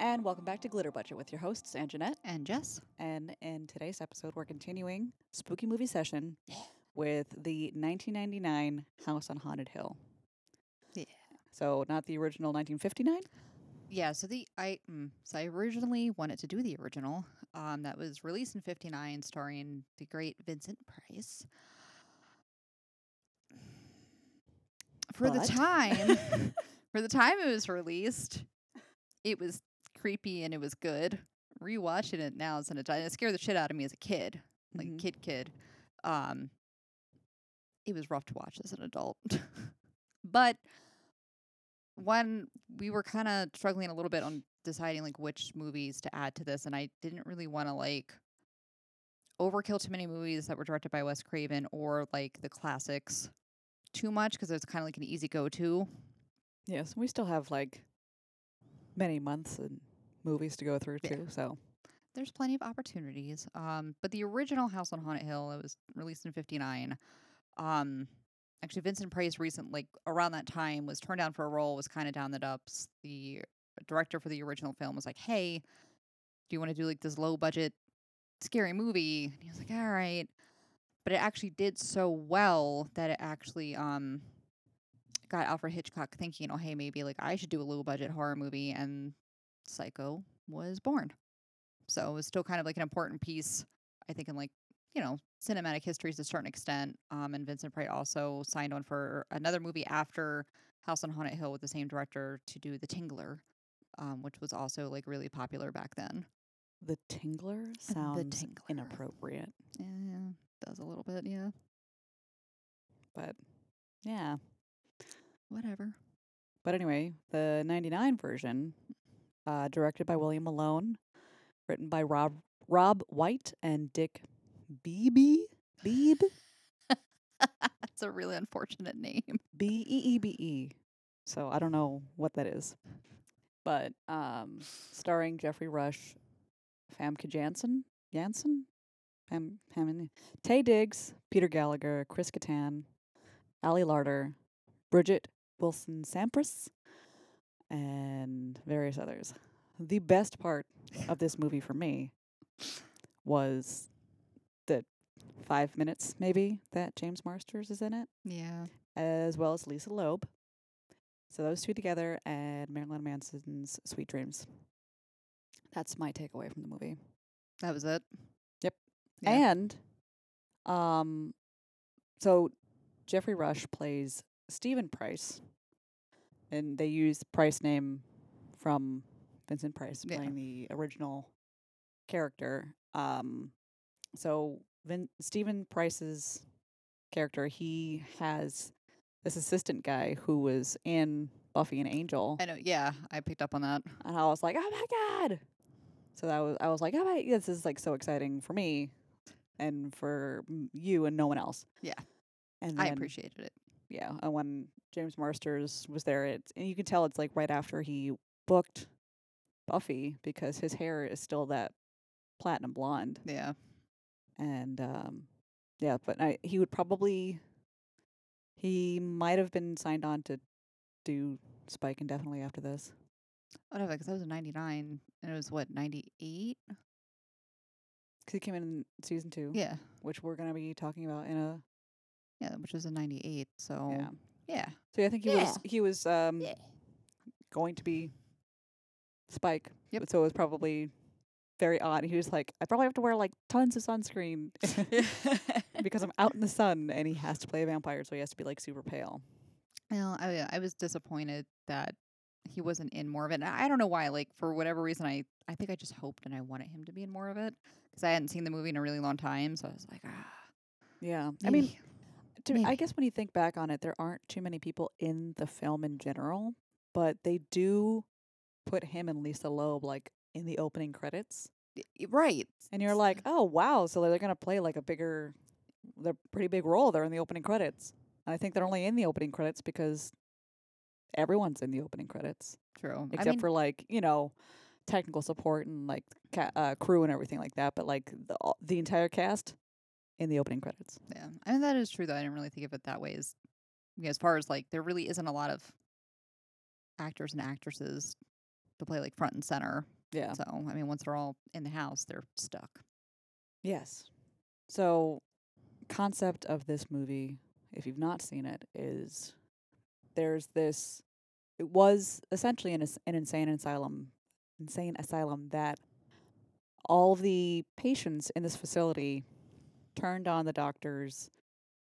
And welcome back to Glitter Budget with your hosts, Anjanette And Jess. And in today's episode, we're continuing Spooky Movie Session with the 1999 House on Haunted Hill. Yeah. So, not the original 1959? Yeah, so the I mm, so I originally wanted to do the original. Um, that was released in '59, starring the great Vincent Price. For But- the time, for the time it was released, it was creepy and it was good. Rewatching it now as an adult, it scared the shit out of me as a kid, like Mhm. kid, kid. Um, it was rough to watch as an adult, but when we were kind of struggling a little bit on deciding like which movies to add to this, and I didn't really want to like overkill too many movies that were directed by Wes Craven or like the classics too much because it's kind of like an easy go to. Yes, we still have like many months and movies to go through, Yeah. too. So, There's plenty of opportunities. Um, but the original House on Haunted Hill, it was released in '59. Um, actually, Vincent Price recently, like around that time was turned down for a role, was kind of down the dumps. The director for the original film was like, "Hey, do you want to do like this low budget scary movie?" And he was like, "All right." But it actually did so well that it actually um got Alfred Hitchcock thinking, "Oh, hey, maybe like I should do a low budget horror movie," and Psycho was born. So it was still kind of like an important piece, I think, in like, you know, cinematic history to a certain extent. Um, and Vincent Price also signed on for another movie after House on Haunted Hill with the same director to do The Tingler, um, which was also like really popular back then. the Tingler The sounds Tingler. inappropriate. Yeah, yeah, does a little bit, yeah. But, yeah. Whatever. But anyway, the 99 version, uh, directed by William Malone, written by Rob Robb White and Dick Beebe. Beebe? That's a really unfortunate name. B E E B E. So I don't know what that is. But um starring Geoffrey Rush, Famke Janssen, Janssen, Fam, Fam, Taye Diggs, Peter Gallagher, Chris Kattan, Ali Larter, Bridgette Wilson Sampras, and various others. The best part of this movie for me was the five minutes maybe that James Marsters is in it Yeah. as well as Lisa Loeb. So those two together and Marilyn Manson's Sweet Dreams. That's my takeaway from the movie. That was it. Yep. Yeah. And um so Geoffrey Rush plays Stephen Price. And they use Price name from Vincent Price Yeah. playing the original character. Um so Vin- Stephen Price's character, he has this assistant guy who was in Buffy and Angel. I know. Yeah, I picked up on that. And I was like, "Oh my god!" So that was I was like, "Oh my, this is like so exciting for me, and for you and no one else." Yeah. and I appreciated it. Yeah, and when James Marsters was there, it's and you can tell it's like right after he booked Buffy because his hair is still that platinum blonde, Yeah. and um, yeah, but I he would probably he might have been signed on to do Spike indefinitely after this. Whatever, because that was in 99, and it was what, 98? 'Cause he came in season two. Yeah. which we're going to be talking about in a Yeah, which was in 98. So, yeah. yeah. So I think he was he was um Yeah. going to be Spike. Yep. So it was probably very odd. He was like, I probably have to wear like tons of sunscreen because I'm out in the sun, and he has to play a vampire, so he has to be like super pale. Well, I, I was disappointed that he wasn't in more of it. And I don't know why. Like, for whatever reason, I, I think I just hoped and I wanted him to be in more of it because I hadn't seen the movie in a really long time. So I was like, ah. Yeah, I mean, maybe. to me, I guess when you think back on it, there aren't too many people in the film in general, but they do put him and Lisa Loeb like in the opening credits. Right. And you're like, oh wow, so they're gonna play like a bigger, they're pretty big role there in the opening credits. And I think they're only in the opening credits because everyone's in the opening credits True. except I mean, for like you know technical support and like ca- uh, crew and everything like that. But like the the entire cast in the opening credits. yeah. I mean, that is true, though. I didn't really think of it that way. As, as far as like, there really isn't a lot of actors and actresses to play like front and center. Yeah. So I mean, once they're all in the house, they're stuck. Yes. So, concept of this movie, if you've not seen it, is there's this. It was essentially an, an insane asylum, insane asylum that all the patients in this facility turned on the doctors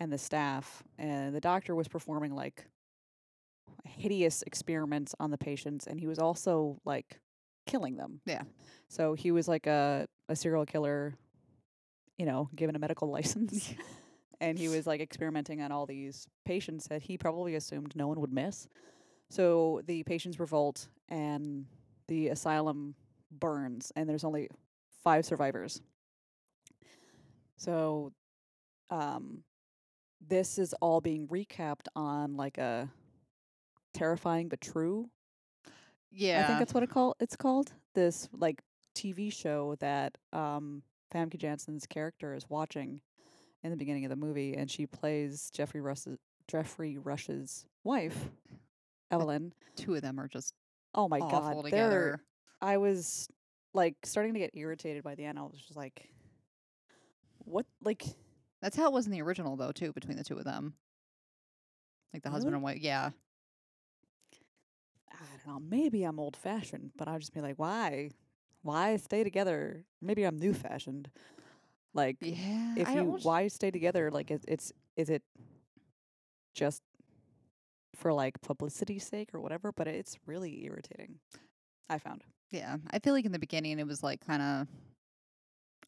and the staff, and the doctor was performing like hideous experiments on the patients, and he was also like killing them. Yeah. So he was like a a serial killer you know, given a medical license. and he was like experimenting on all these patients that he probably assumed no one would miss. So the patients revolt and the asylum burns, and there's only five survivors. So um, this is all being recapped on like a terrifying but true Yeah. I think that's what it call it's called. This like TV show that um Famke Janssen's character is watching in the beginning of the movie, and she plays Geoffrey Rush's Geoffrey Rush's wife, Evelyn. two of them are just Oh my god, together. I was like starting to get irritated by the end. I was just like, what? Like, That's how it was in the original though, too, between the two of them. Like the husband Really? and wife. Yeah. I don't know. Maybe I'm old fashioned, but I'd just be like, why? Why stay together? Maybe I'm new fashioned. Like, Yeah. if I you why stay together like it, it's is it just for like publicity's sake or whatever but it's really irritating i found Yeah, I feel like in the beginning it was like kind of,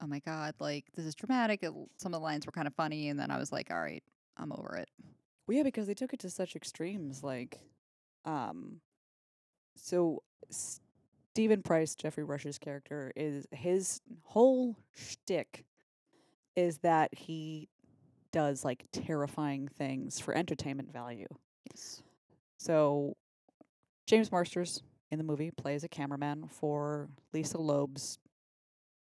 oh my god, like this is dramatic. It, some of the lines were kind of funny, and then I was like, all right, I'm over it. well yeah because they took it to such extremes like um so Stephen Price, Geoffrey Rush's character, is his whole shtick is that he does like terrifying things for entertainment value. Yes. So James Marsters in the movie plays a cameraman for Lisa Loeb's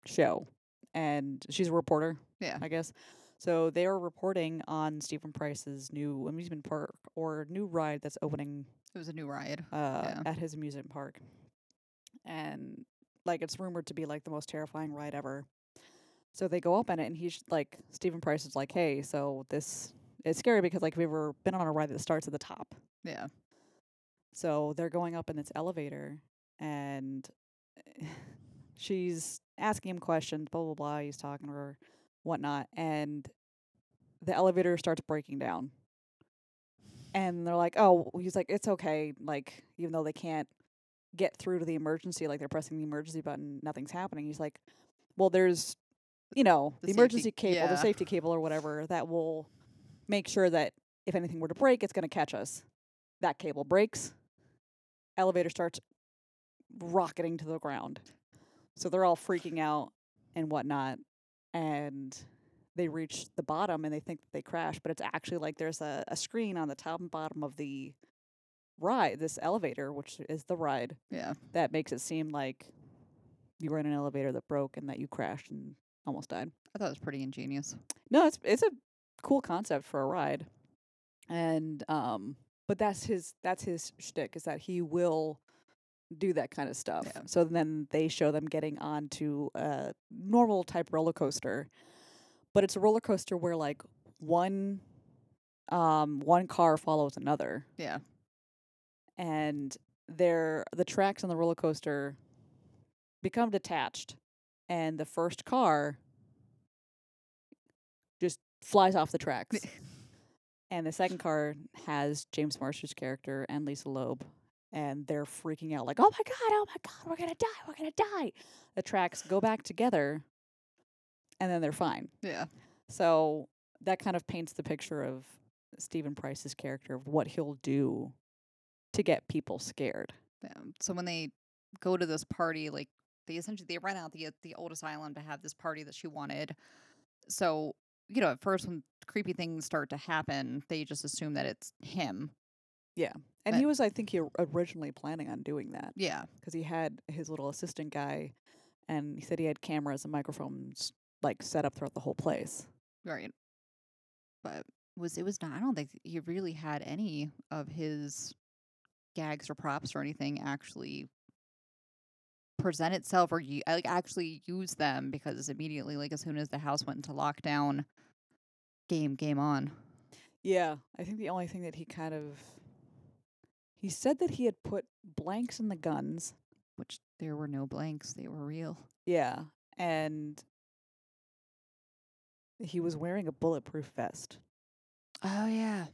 show. And she's a reporter, Yeah. I guess. So they are reporting on Stephen Price's new amusement park or new ride that's opening It was a new ride. uh, Yeah. at his amusement park. And like it's rumored to be like the most terrifying ride ever. So they go up in it and he's like Stephen Price is like, Hey, so this it's scary because like we've ever been on a ride that starts at the top? Yeah. So they're going up in this elevator and she's asking him questions, blah blah blah, he's talking to her, whatnot, and the elevator starts breaking down. And they're like, Oh, he's like, It's okay, like, even though they can't get through to the emergency, like they're pressing the emergency button, nothing's happening. He's like, Well, there's you know, The the, emergency cable, yeah. the safety cable or whatever that will make sure that if anything were to break, it's gonna catch us. That cable breaks, elevator starts rocketing to the ground. So they're all freaking out and whatnot. And they reach the bottom and they think that they crash, but it's actually like there's a, a screen on the top and bottom of the ride, this elevator, which is the ride, Yeah. that makes it seem like you were in an elevator that broke and that you crashed and almost died. I thought it was pretty ingenious. No, it's it's a cool concept for a ride, and um, but that's his that's his shtick is that he will do that kind of stuff. Yeah. So then they show them getting onto a normal type roller coaster, but it's a roller coaster where like one um one car follows another, Yeah. and they're the tracks on the roller coaster become detached, and the first car just flies off the tracks. and the second car has James Marsters' character and Lisa Loeb, and they're freaking out like, "Oh my god! Oh my god! We're gonna die! We're gonna die!" The tracks go back together, and then they're fine. Yeah. So that kind of paints the picture of Stephen Price's character of what he'll do to get people scared. Yeah. So when they go to this party, like they essentially they rent out the the old asylum to have this party that she wanted. So you know, at first when creepy things start to happen, they just assume that it's him. And But- he was, I think, he or- originally planning on doing that Yeah. because he had his little assistant guy, and he said he had cameras and microphones like set up throughout the whole place. Right. But was it was not I don't think he really had any of his gags or props or anything actually present itself or you like actually use them because immediately like as soon as the house went into lockdown game game on Yeah, I think the only thing that he kind of he said that he had put blanks in the guns. which there were no blanks they were real Yeah, and he was wearing a bulletproof vest. oh yeah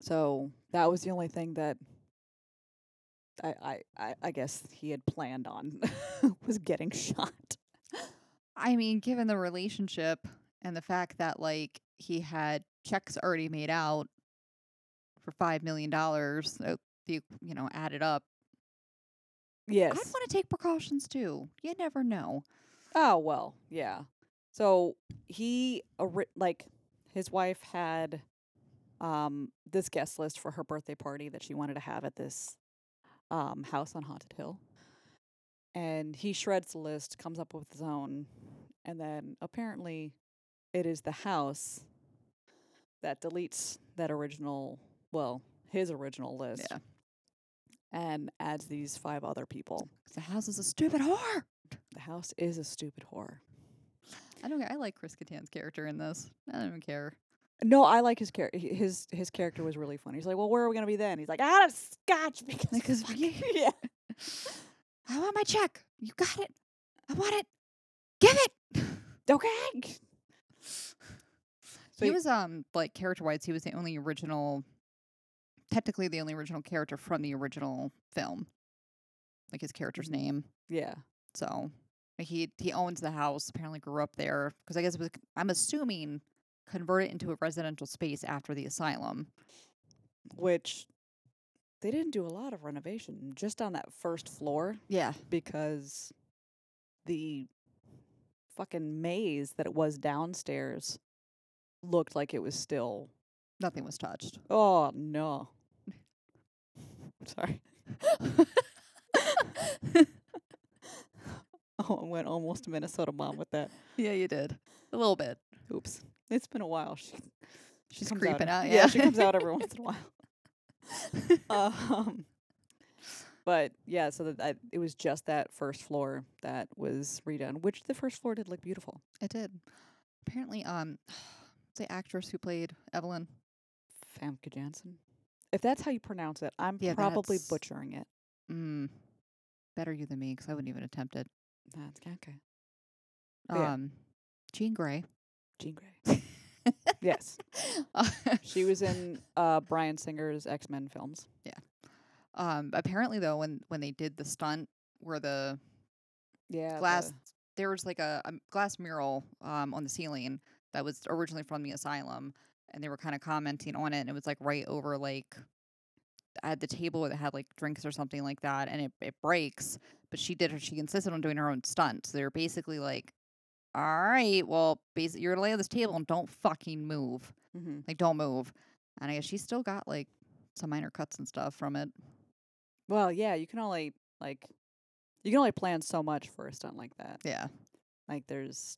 So that was the only thing that I I I, I guess he had planned on was getting shot. i mean given the relationship and the fact that like he had checks already made out for five million dollars uh, the you know added up Yes. i'd want to take precautions too you never know Oh well, yeah. So he like his wife had um this guest list for her birthday party that she wanted to have at this um house on Haunted Hill. And he shreds the list, comes up with his own, and then apparently it is the house that deletes that original, well, his original list yeah and adds these five other people. the house is a stupid whore The house is a stupid horror. I don't. Care. I like Chris Kattan's character in this. I don't even care. No, I like his character. His his character was really funny. He's like, "Well, where are we gonna be then?" He's like, "Out of scotch because Because yeah, I want my check. You got it. I want it. Give it. okay." So he was um like character wise, he was the only original, technically the only original character from the original film, like his character's Mhm. name. yeah, So like, he he owns the house. Apparently grew up there because I guess it was. I'm assuming converted into a residential space after the asylum. which they didn't do a lot of renovation just on that first floor Yeah. because the fucking maze that it was downstairs looked like it was still. Nothing was touched. Oh no! Sorry. Oh, I went almost Minnesota mom with that. yeah, you did a little bit. Oops. It's been a while. She, she She's creeping out, Yeah, yeah. she comes out every once in a while. Um, but yeah, so that I, it was just that first floor that was redone, which the first floor did look beautiful. It did. Apparently, um, the actress who played Evelyn. Famke Janssen. If that's how you pronounce it, I'm Yeah, probably that's- butchering it. Mm, better you than me, 'cause I wouldn't even attempt it. That's okay. Yeah. Um, Jean Grey. Jean Grey. yes, she was in uh, Bryan Singer's X Men films. Yeah. Um, apparently, though, when when they did the stunt where the Yeah, glass there was like a, a glass mural um on the ceiling that was originally from the asylum and they were kind of commenting on it and it was like right over like at the table that had like drinks or something like that and it, it breaks but she did her she insisted on doing her own stunt so they were basically like all right well basically you're gonna lay on this table and don't fucking move. Mm-hmm. like don't move. And i guess she still got like some minor cuts and stuff from it. Well, yeah, you can only like you can only plan so much for a stunt like that. yeah. Like there's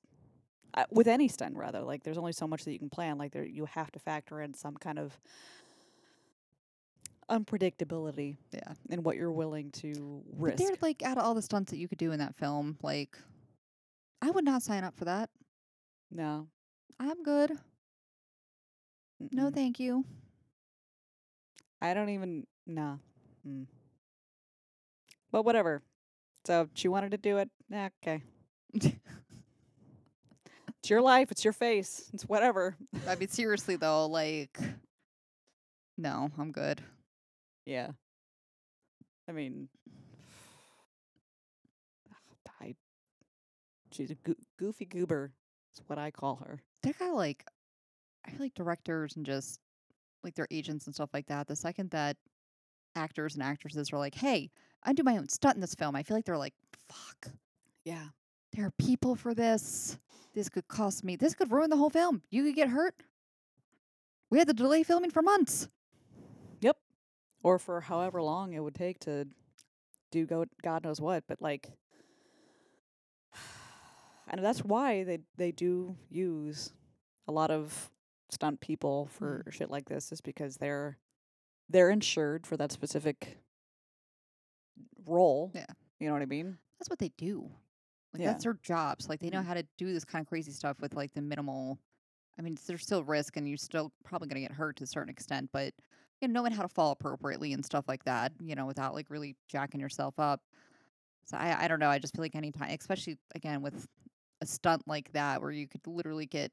uh, with any stunt rather, like there's only so much that you can plan. Like there you have to factor in some kind of unpredictability yeah in what you're willing to But risk. they're like out of all the stunts that you could do in that film, like I would not sign up for that. no. I'm good. No, mm-mm. thank you. I don't even nah. Mm. But whatever. So she wanted to do it. Yeah, okay. it's your life, it's your face. It's whatever. I mean, seriously though, like, no, I'm good. Yeah. I mean, I, she's a goo- goofy goober. Is what I call her. They're kind of like, I feel like directors and just like their agents and stuff like that. The second that actors and actresses are like, "Hey, I do my own stunt in this film," I feel like they're like, "Fuck, Yeah. There are people for this. This could cost me. This could ruin the whole film. You could get hurt. We had to delay filming for months." Yep. Or for however long it would take to do go God knows what, but like, and that's why they they do use a lot of stunt people for mm-hmm. shit like this, is because they're they're insured for that specific role. Yeah. You know what I mean? That's what they do. Like Yeah. that's their jobs. Like they know Mhm. how to do this kind of crazy stuff with like the minimal. I mean, there's still risk, and you're still probably going to get hurt to a certain extent, but you know, knowing how to fall appropriately and stuff like that, you know, without like really jacking yourself up. So I, I don't know. I just feel like any time, especially again with a stunt like that, where you could literally get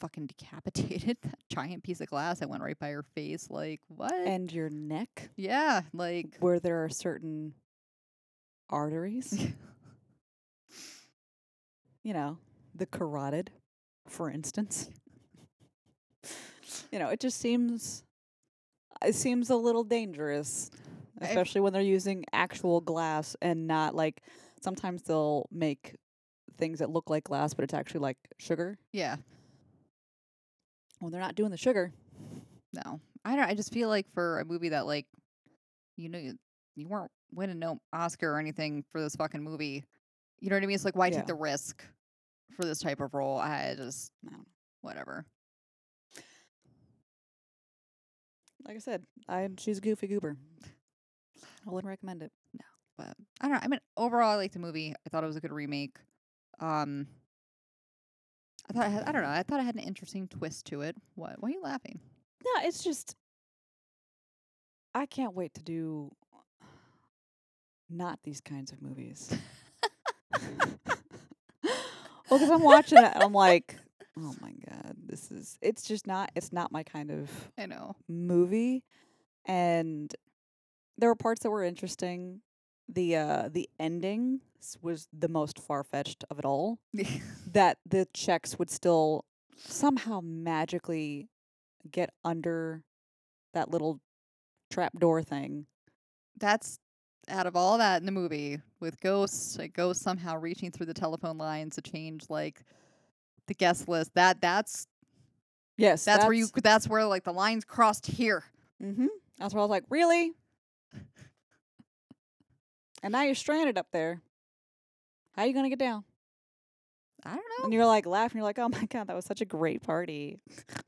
fucking decapitated, that giant piece of glass that went right by your face. Like what? And your neck, yeah, like where there are certain arteries. you know, the carotid, for instance. you know, it just seems it seems a little dangerous, I- especially when they're using actual glass and not like sometimes they'll make things that look like glass but it's actually like sugar. yeah. When they're not doing the sugar, No, I don't. I just feel like for a movie that like, you know, you, you weren't winning no Oscar or anything for this fucking movie. You know what I mean? It's like why Yeah. take the risk for this type of role? I just No. whatever. like I said, I she's a goofy goober. I wouldn't recommend it. No, but I don't know. I mean, overall, I liked the movie. I thought it was a good remake. Um, I thought it had, I don't know. I thought it had an interesting twist to it. What? Why are you laughing? No, it's just I can't wait to do not these kinds of movies. well, because I'm watching it and I'm like, oh my god, this is. It's just not. It's not my kind of I know. movie, and there were parts that were interesting. The uh the ending was the most far fetched of it all. That the checks would still somehow magically get under that little trapdoor thing. That's out of all that in the movie with ghosts, like ghosts somehow reaching through the telephone lines to change like the guest list. That that's Yes, that's, where you that's where like the lines crossed here. Mm-hmm. That's where I was like, really? and now you're stranded up there. How are you gonna get down? I don't know. And you're like laughing. You're like, oh my god, that was such a great party.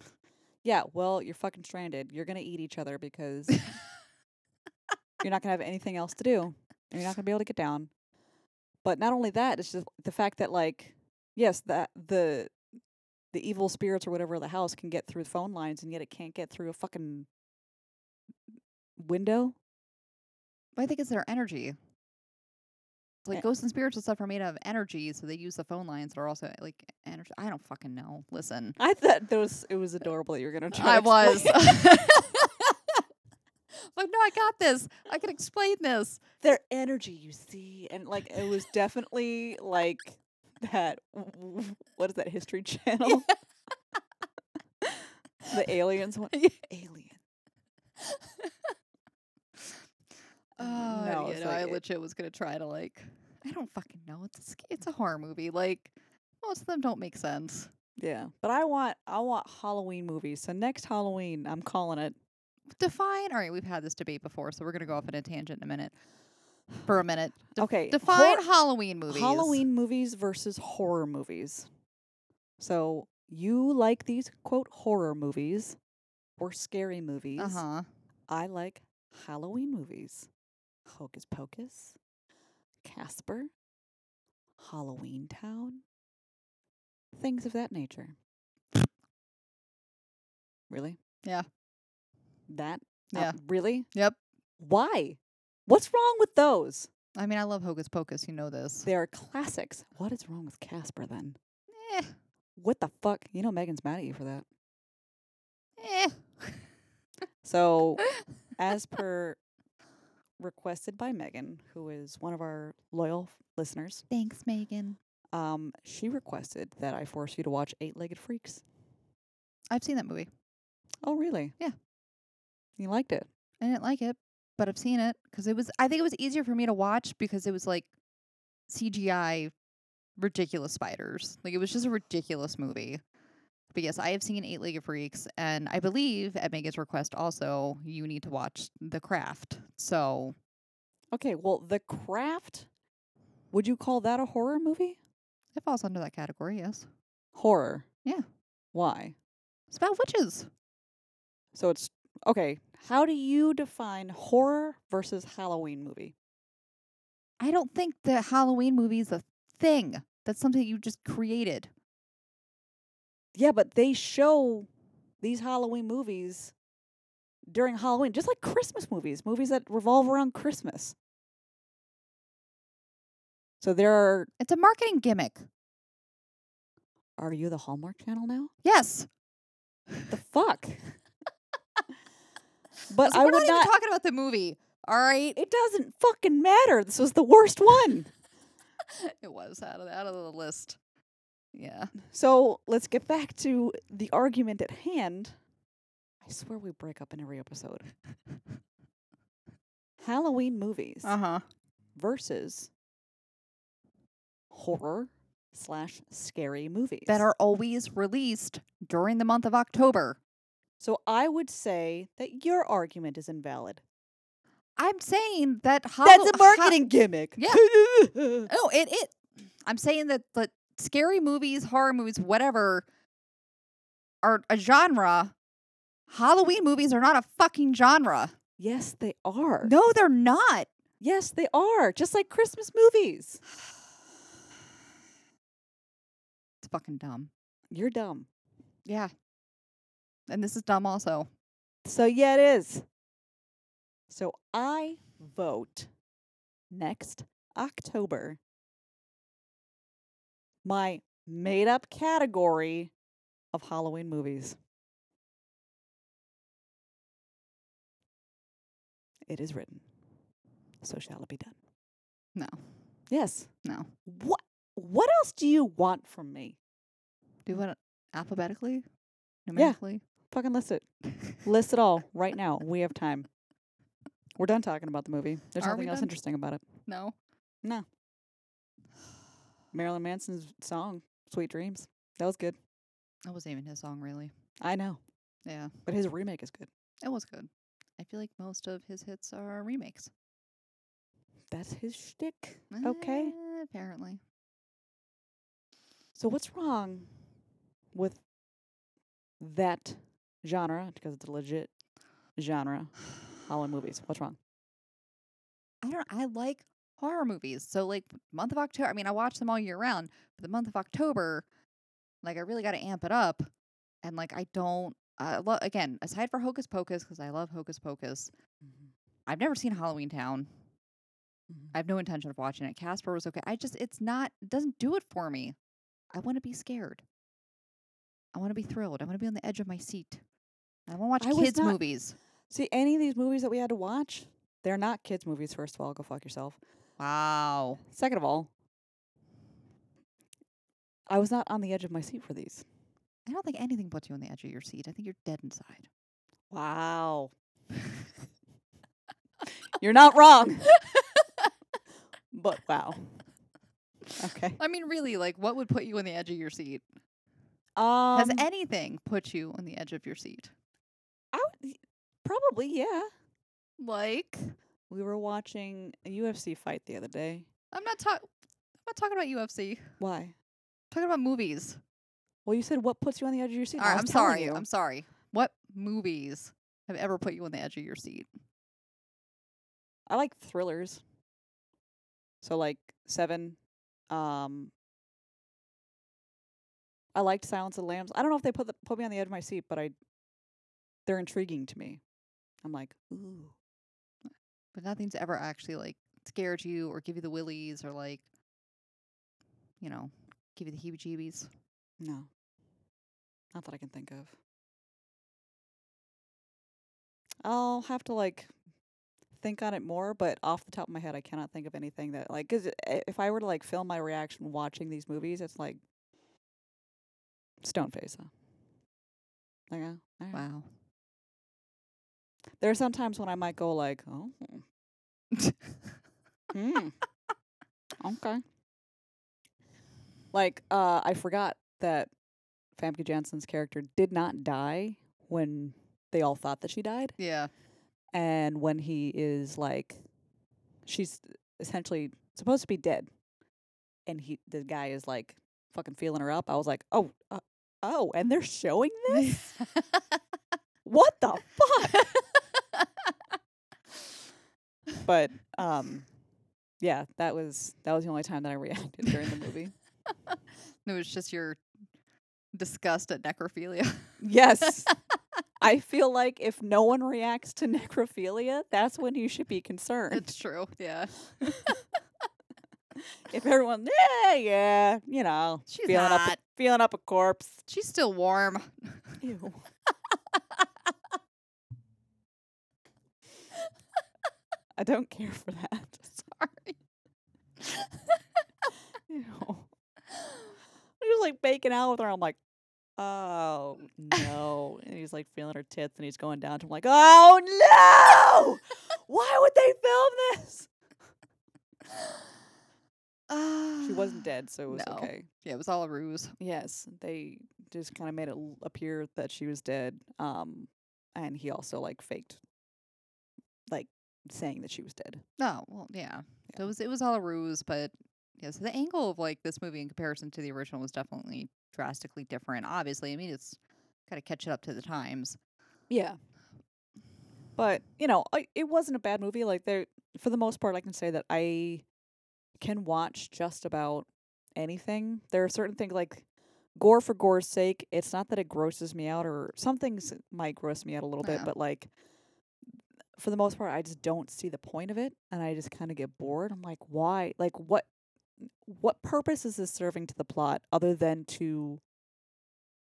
yeah, well, you're fucking stranded. You're gonna eat each other because you're not gonna have anything else to do, and you're not gonna be able to get down. But not only that, it's just the fact that like, yes, that the the evil spirits or whatever of the house can get through phone lines, and yet it can't get through a fucking window. But I think it's their energy. Like Eh. ghosts and spiritual stuff are made of energy, so they use the phone lines that are also like energy. I don't fucking know. Listen, I thought was it was adorable that you were gonna try. I was. like, no, I got this. I can explain this. their energy, you see, and like it was definitely like that. What is that History Channel? the aliens one. Alien. Um, oh, No, you know, like I it- legit was gonna try to like. I don't fucking know. It's a, it's a horror movie. Like most of them don't make sense. Yeah, but I want I want Halloween movies. So next Halloween, I'm calling it. Define. All right, we've had this debate before, so we're gonna go off on a tangent in a minute. For a minute, Def- Okay, Define hor- Halloween movies. Halloween movies versus horror movies. So you like these quote horror movies or scary movies? Uh huh. I like Halloween movies. Hocus Pocus, Casper, Halloween Town, things of that nature. Really? Yeah. That? Uh, Yeah. really? Yep. Why? What's wrong with those? I mean, I love Hocus Pocus. You know this. They are classics. What is wrong with Casper then? Eh. What the fuck? You know Megan's mad at you for that. Eh. So, as per requested by Megan, who is one of our loyal listeners, Thanks, Megan. um, she requested that I force you to watch Eight Legged Freaks. I've seen that movie. Oh, really? Yeah. You liked it? I didn't like it, but I've seen it because it was. I think it was easier for me to watch because it was like CGI, ridiculous spiders. Like it was just a ridiculous movie. But yes, I have seen Eight Legged Freaks, and I believe at Megan's request also you need to watch The Craft. So Okay, well, The Craft, would you call that a horror movie? it falls under that category. Yes, Horror. Yeah. Why? it's about witches. So it's okay. How do you define horror versus Halloween movie? I don't think the Halloween movie is a thing. That's something you just created. Yeah, but they show these Halloween movies during Halloween, just like Christmas movies, movies that revolve around Christmas. So there are. It's a marketing gimmick. Are you the Hallmark Channel now? Yes. The fuck. But So I we're not, not. even talking about the movie. All right. it doesn't fucking matter. This was the worst one. It was out of out of the list. Yeah. So let's get back to the argument at hand. I swear we break up in every episode. Halloween movies Uh huh. versus horror slash scary movies That are always released during the month of October. So I would say that your argument is invalid. I'm saying that That's a marketing gimmick. Yeah. Oh, it it. I'm saying that the scary movies, horror movies, whatever, are a genre. Halloween movies are not a fucking genre. yes, they are. No, they're not. Yes, they are. Just like Christmas movies. It's fucking dumb. You're dumb. Yeah. And this is dumb also. So yeah, it is. So I vote next October. My made up category of Halloween movies. It is written. So shall it be done. No. Yes. No. What what else do you want from me? Do you want it alphabetically? Numerically? Fucking list it. list it all right now. We have time. We're done talking about the movie. There's Are nothing else done? interesting about it. No. No. Marilyn Manson's song, Sweet Dreams. That was good. That wasn't even his song, really. I know. Yeah. But his remake is good. It was good. I feel like most of his hits are remakes. That's his shtick. Okay. Eh, apparently. So what's wrong with that genre? Because it's a legit genre. Halloween movies. What's wrong? I don't I like horror movies. So like month of October, I mean I watch them all year round, but the month of October, like I really got to amp it up and like I don't uh, lo- again, aside for Hocus Pocus cuz I love Hocus Pocus. I've never seen Halloween Town. Mhm. I have no intention of watching it. Casper was okay. I just it's not it doesn't do it for me. I want to be scared. I want to be thrilled. I want to be on the edge of my seat. I I watch was kids not- movies. See, any of these movies that we had to watch, they're not kids' movies, first of all. Go fuck yourself. Wow. Second of all, I was not on the edge of my seat for these. I don't think anything puts you on the edge of your seat. I think you're dead inside. Wow. You're not wrong. but wow. Okay. I mean, really, like, what would put you on the edge of your seat? Um, Has anything put you on the edge of your seat? Probably yeah. Like, We were watching a UFC fight the other day. I'm not talking. I'm not talking about UFC. Why? I'm talking about movies. Well, you said what puts you on the edge of your seat. All right, I'm sorry. you. I'm sorry. What movies have ever put you on the edge of your seat? I like thrillers. So like Seven. Um I liked Silence of the Lambs. I don't know if they put the, put me on the edge of my seat, but I they're intriguing to me. I'm like, ooh. But nothing's ever actually like scared you or give you the willies or like, you know, give you the heebie-jeebies. No. Not that I can think of. I'll have to like think on it more, but off the top of my head, I cannot think of anything that like. Cause i- if I were to like film my reaction watching these movies, it's like stone face. Huh? Like, uh, right. Wow. There are some times when I might go like, oh, hmm, okay. Like, uh, I forgot that Famke Janssen's character did not die when they all thought that she died, yeah. and when he is like, she's essentially supposed to be dead, and he, the guy is like fucking feeling her up. I was like, oh, uh, oh, and they're showing this. what the fuck? but um yeah, that was that was the only time that I reacted during the movie. It was just your disgust at necrophilia. Yes. I feel like if no one reacts to necrophilia, that's when you should be concerned. it's true. Yeah. if everyone, yeah, yeah, you know, She's feeling up, a, feeling up a corpse. She's still warm. Ew. I don't care for that. Sorry. Ew. He was like baking out with her. I'm like, oh no. and he's like feeling her tits and he's going down to him like, oh no! Why would they film this? She wasn't dead, so it was No. okay. Yeah, it was all a ruse. Yes, they just kind of made it l- appear that she was dead. Um, and he also like faked, saying that she was dead. Oh well, yeah. Yeah. It was it was all a ruse, but yeah. So the angle of like this movie in comparison to the original was definitely drastically different. Obviously, I mean it's got to catch it up to the times. Yeah. But you know, I, it wasn't a bad movie. Like there, for the most part, I can say that I can watch just about anything. There are certain things like gore for gore's sake. It's not that it grosses me out, or some things might gross me out a little bit, but like for the most part, I just don't see the point of it, and I just kind of get bored. I'm like, why? Like, what? What purpose is this serving to the plot other than to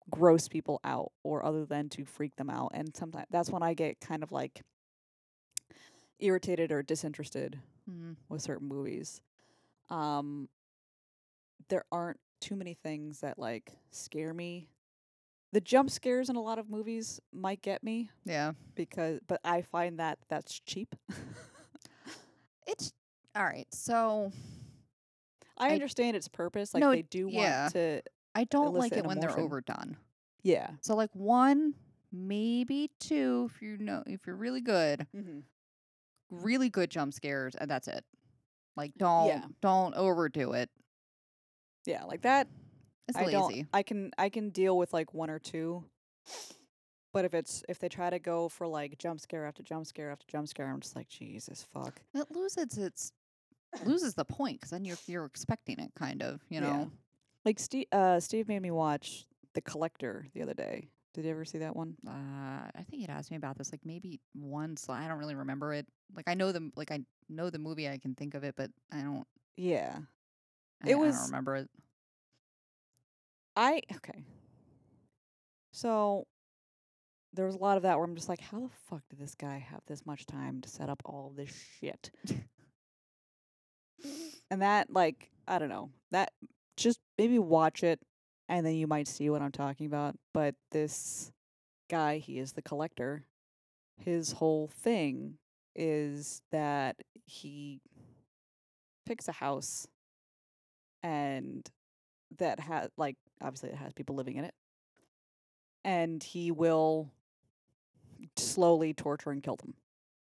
gross people out or other than to freak them out? And sometimes that's when I get kind of like irritated or disinterested Mm. with certain movies. Um, there aren't too many things that like scare me. The jump scares in a lot of movies might get me Yeah, because, but I find that that's cheap. it's all right. So I I- understand its purpose. Like No, they do yeah. want to, I don't like it when they're overdone. yeah. So like one, maybe two, if you know if you're really good, Mm-hmm. really good jump scares, and that's it. Like don't Yeah. don't overdo it. Yeah, like that. It's I lazy. don't. I can I can deal with like one or two. But if it's if they try to go for like jump scare after jump scare after jump scare, I'm just like Jesus fuck. It loses its loses the point because then you're you're expecting it, kind of. You Yeah. know. Like Steve, uh, Steve made me watch The Collector the other day. Did you ever see that one? Uh, I think he'd asked me about this like maybe once. I don't really remember it. Like I know the like I know the movie. I can think of it, but I don't. Yeah, I, It I was- don't remember it. I okay. So there was a lot of that where I'm just like, how the fuck did this guy have this much time to set up all this shit? and that, like, I don't know. That just maybe watch it and then you might see what I'm talking about. But this guy, he is the collector. His whole thing is that he picks a house and that has like obviously it has people living in it and he will slowly torture and kill them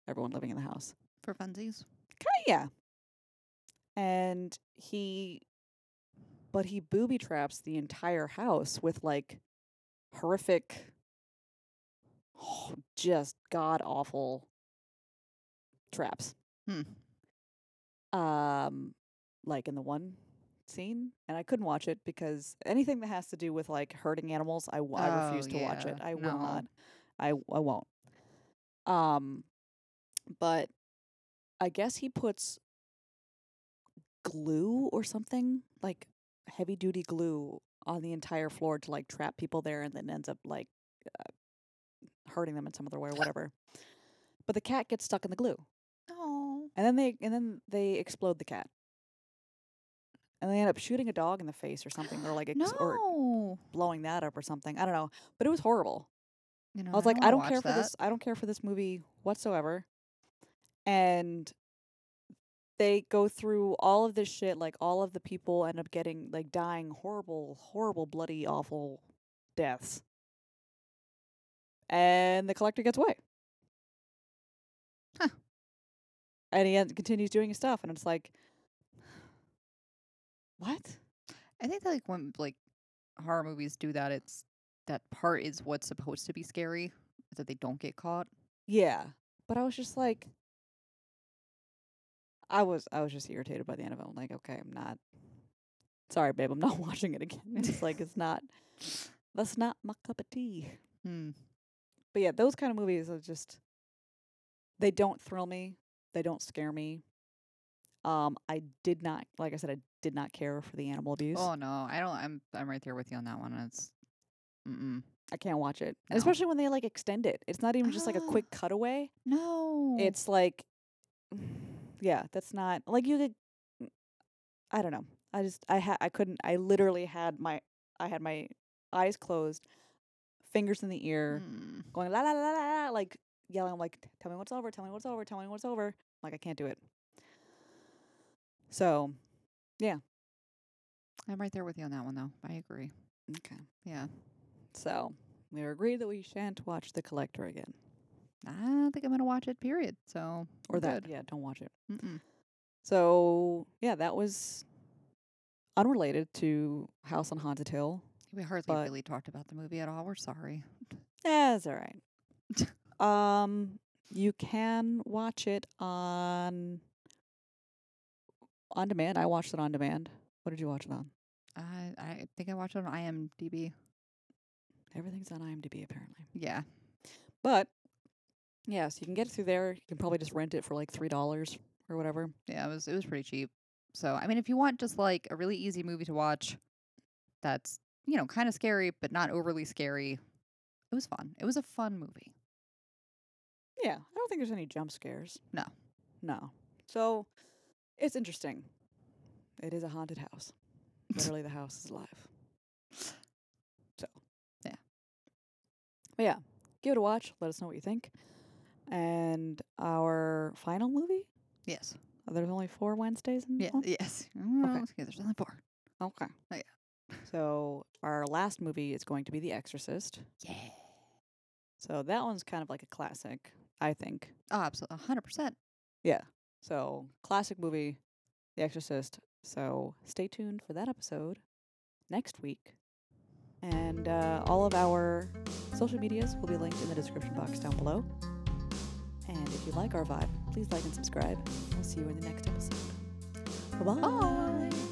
everyone living in the house For funsies. Kinda, yeah. And he, but he booby traps the entire house with like horrific, just god awful traps. Hmm. Um, like in the one scene, and I couldn't watch it because anything that has to do with like hurting animals, I, w- I refuse Oh, to watch it. I will no. not. I I won't. Um, but I guess he puts glue or something like heavy duty glue on the entire floor to like trap people there, and then ends up like uh, hurting them in some other way or whatever. But the cat gets stuck in the glue, Oh. and then they and then they explode the cat, and they end up shooting a dog in the face or something, or like ex- or blowing that up or something. I don't know, but it was horrible. You know, I was like, I don't care for this. I don't care for this movie whatsoever. And they go through all of this shit. Like all of the people end up getting like dying horrible, horrible, bloody, awful deaths. And the collector gets away. Huh. And he continues doing his stuff, and it's like, what? I think that like when like horror movies do that, it's that part is what's supposed to be scary, that they don't get caught. Yeah. But I was just like I was I was just irritated by the end of it. I'm like, okay, I'm not. Sorry, babe, I'm not watching it again. It's like it's not. That's not my cup of tea. Hmm. But yeah, those kind of movies are just. They don't thrill me. They don't scare me. Um, I did not, like I said, I did not care for the animal abuse. Oh no, I don't. I'm I'm right there with you on that one. It's. Mm-mm. I can't watch it, No. especially when they like extend it. It's not even just like a Ah. quick cutaway. No. It's like, yeah, that's not like you could. I don't know. I just I had I couldn't. I literally had my I had my eyes closed, fingers in the ear, Mm. going la la la la, la like yelling. I'm like, tell me what's over. Tell me what's over. Tell me what's over. Like I can't do it. So, I'm right there with you on that one though. I agree. okay. Yeah. So we agreed that we shan't watch The Collector again, I don't think I'm gonna watch it. Period. So. or that. good. Yeah, don't watch it. Mm-mm. So yeah, that was unrelated to House on Haunted Hill. We hardly But- really talked about the movie at all. We're sorry. Yeah, it's all right. um, you can watch it on on demand. I watched it on demand. What did you watch it on? I I think I watched it on IMDb. Everything's on IMDb apparently. Yeah. But yes, you can get it through there. You can probably just rent it for like three dollars or whatever. Yeah. It was it was pretty cheap. So I mean, if you want just like a really easy movie to watch, that's you know kind of scary but not overly scary. It was fun. It was a fun movie. Yeah, I don't think there's any jump scares. No. No. So it's interesting. It is a haunted house. Literally, the house is alive. So. Yeah. But yeah, give it a watch. Let us know what you think. And our final movie? Yes. Oh, there's only four Wednesdays in Yeah. one? Yes. Okay. There's only four. Okay. Oh, yeah. So our last movie is going to be The Exorcist. Yeah. So that one's kind of like a classic, I think. Oh, absolutely. hundred percent. Yeah. So classic movie, The Exorcist. So stay tuned for that episode next week. And uh, all of our social medias will be linked in the description box down below. And if you like our vibe, please like and subscribe. We'll see you in the next episode. Bye-bye. Bye.